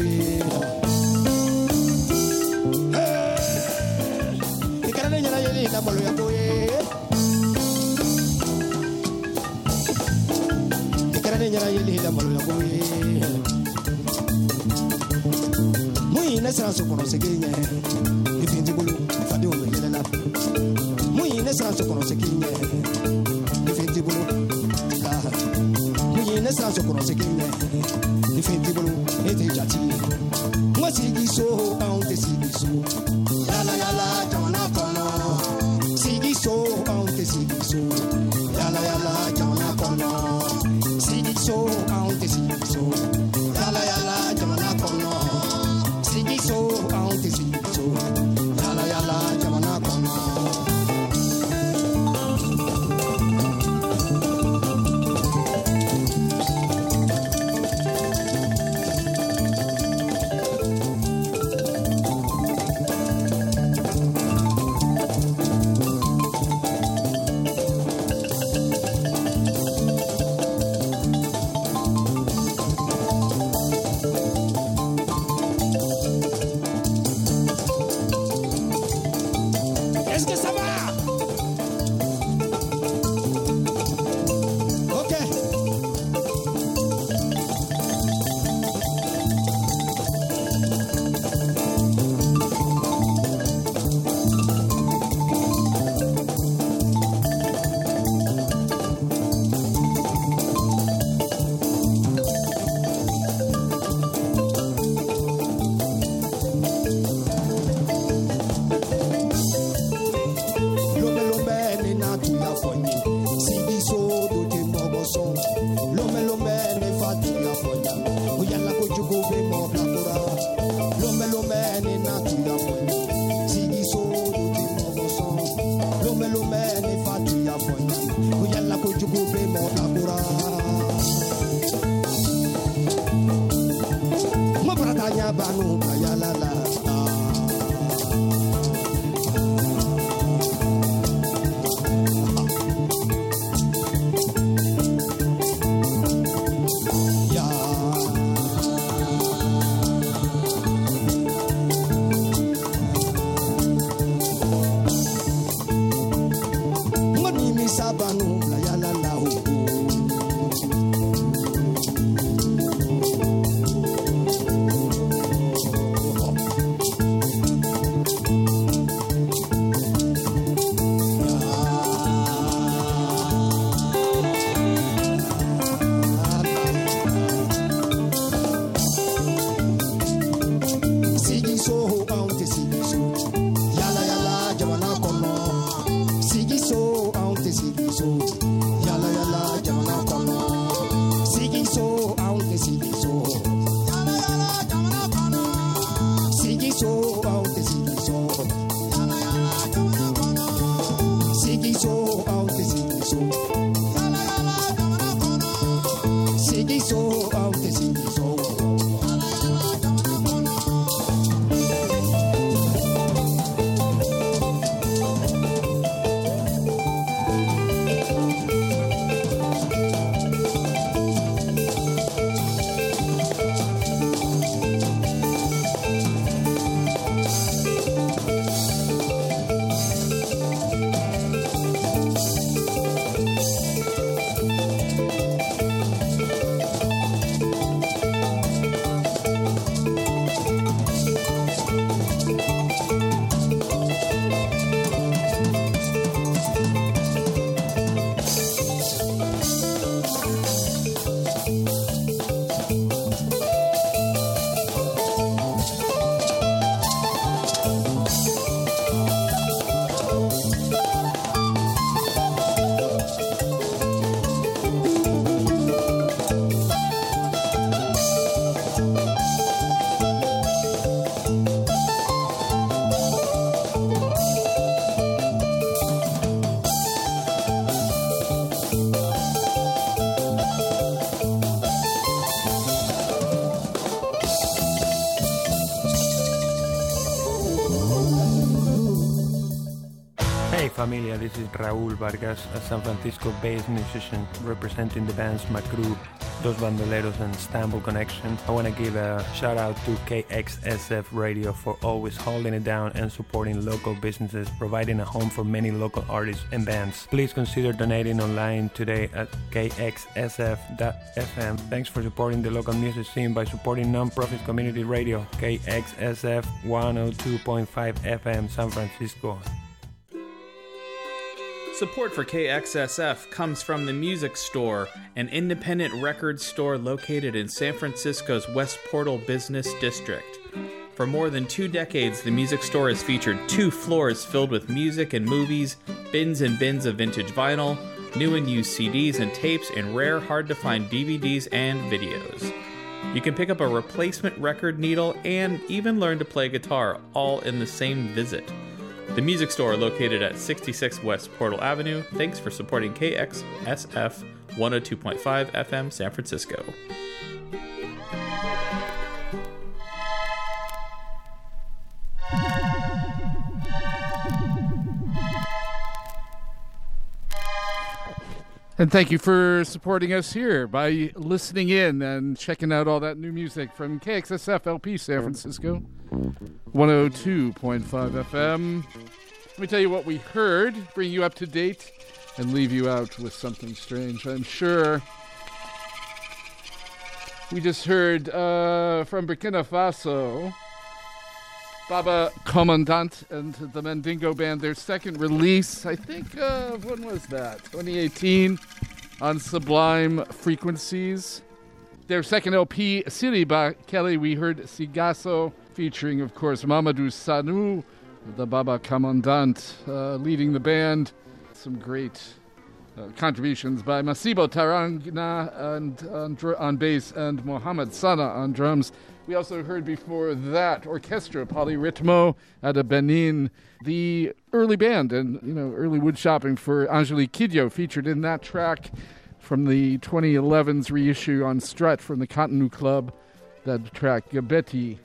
this is Raúl Vargas, a San Francisco-based musician representing the bands Macru, Dos Bandoleros and Istanbul Connection. I want to give a shout out to KXSF Radio for always holding it down and supporting local businesses, providing a home for many local artists and bands. Please consider donating online today at kxsf.fm. Thanks for supporting the local music scene by supporting non-profit community radio KXSF 102.5 FM San Francisco. Support for KXSF comes from the Music Store, an independent record store located in San Francisco's West Portal Business District. For more than two decades, the Music Store has featured two floors filled with music and movies, bins and bins of vintage vinyl, new and used CDs and tapes, and rare, hard to find DVDs and videos. You can pick up a replacement record needle and even learn to play guitar, all in the same visit. The music store located at 66 West Portal Avenue. Thanks for supporting KXSF 102.5 FM San Francisco. And thank you for supporting us here by listening in and checking out all that new music from KXSF LP San Francisco, 102.5 FM. Let me tell you what we heard, bring you up to date, and leave you out with something strange. I'm sure. We just heard uh, from Burkina Faso, Baba Commandant and the Mandingo Band, their second release, I think, uh, when was that? 2018 on Sublime Frequencies. Their second LP, Siriba Kelly, we heard Sigasso, featuring, of course, Mamadou Sanou, the Baba Commandant, uh, leading the band. Some great uh, contributions by Masibo Tarangna and, on, on bass and Mohamed Sana on drums. We also heard before that Orchestra Polyrythmo out of Benin, the early band and you know early wood shopping for Angelique Kidjo featured in that track from the 2011's reissue on Strut from the Cotonou Club. That track Gbeti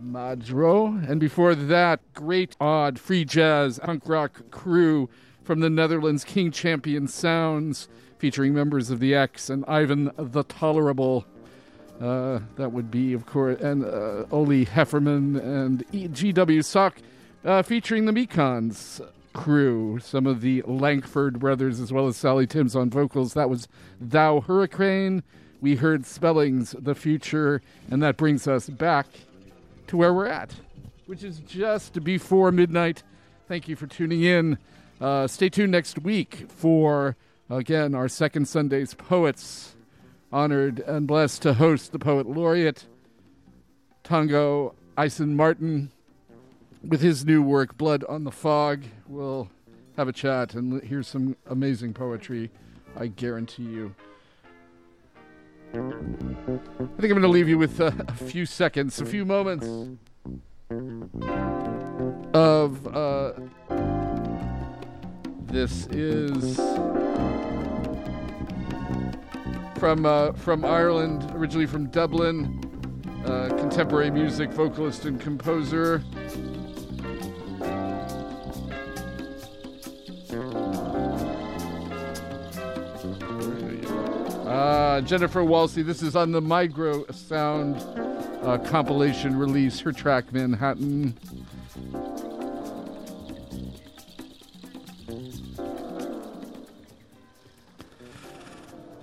Madjro, and before that, great odd free jazz punk rock crew from the Netherlands, King Champion Sounds, featuring members of the Ex and Ivan the Tolerable. Uh, that would be, of course, and uh, Oli Heffernan and G.W. Sok, uh, featuring the Mekons crew, some of the Langford brothers, as well as Sally Timms on vocals. That was Thou Hurricane. We heard Spellling's, The Future, and that brings us back to where we're at, which is just before midnight. Thank you for tuning in. Uh, stay tuned next week for, again, our second Sunday's Poets. Honored and blessed to host the Poet Laureate, Tongo Eisen Martin, with his new work, Blood on the Fog. We'll have a chat and hear some amazing poetry. I guarantee you. I think I'm going to leave you with uh, a few seconds, a few moments of. Uh, this is from uh, from Ireland, originally from Dublin, uh, contemporary music vocalist and composer. Uh, Jennifer Walshe. This is on the Migro Sound uh, compilation release. Her track Manhattan.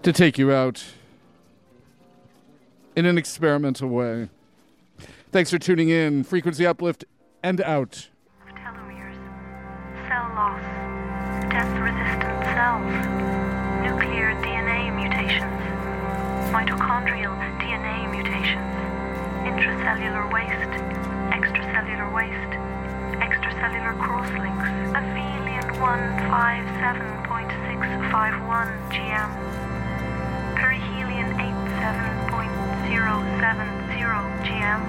To take you out in an experimental way. Thanks for tuning in. Frequency uplift and out. Telomeres, cell loss, death-resistant cells, nuclear DNA mutations, mitochondrial DNA mutations, intracellular waste, extracellular waste, extracellular crosslinks, aphelion 157.651 GM, GM,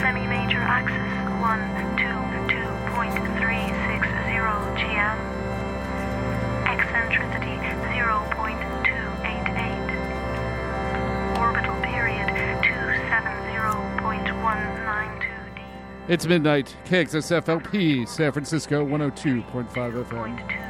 semi-major axis 122.360 GM, eccentricity 0.288, orbital period 270.192. It's midnight. KXSFLP, San Francisco 102.5 FM.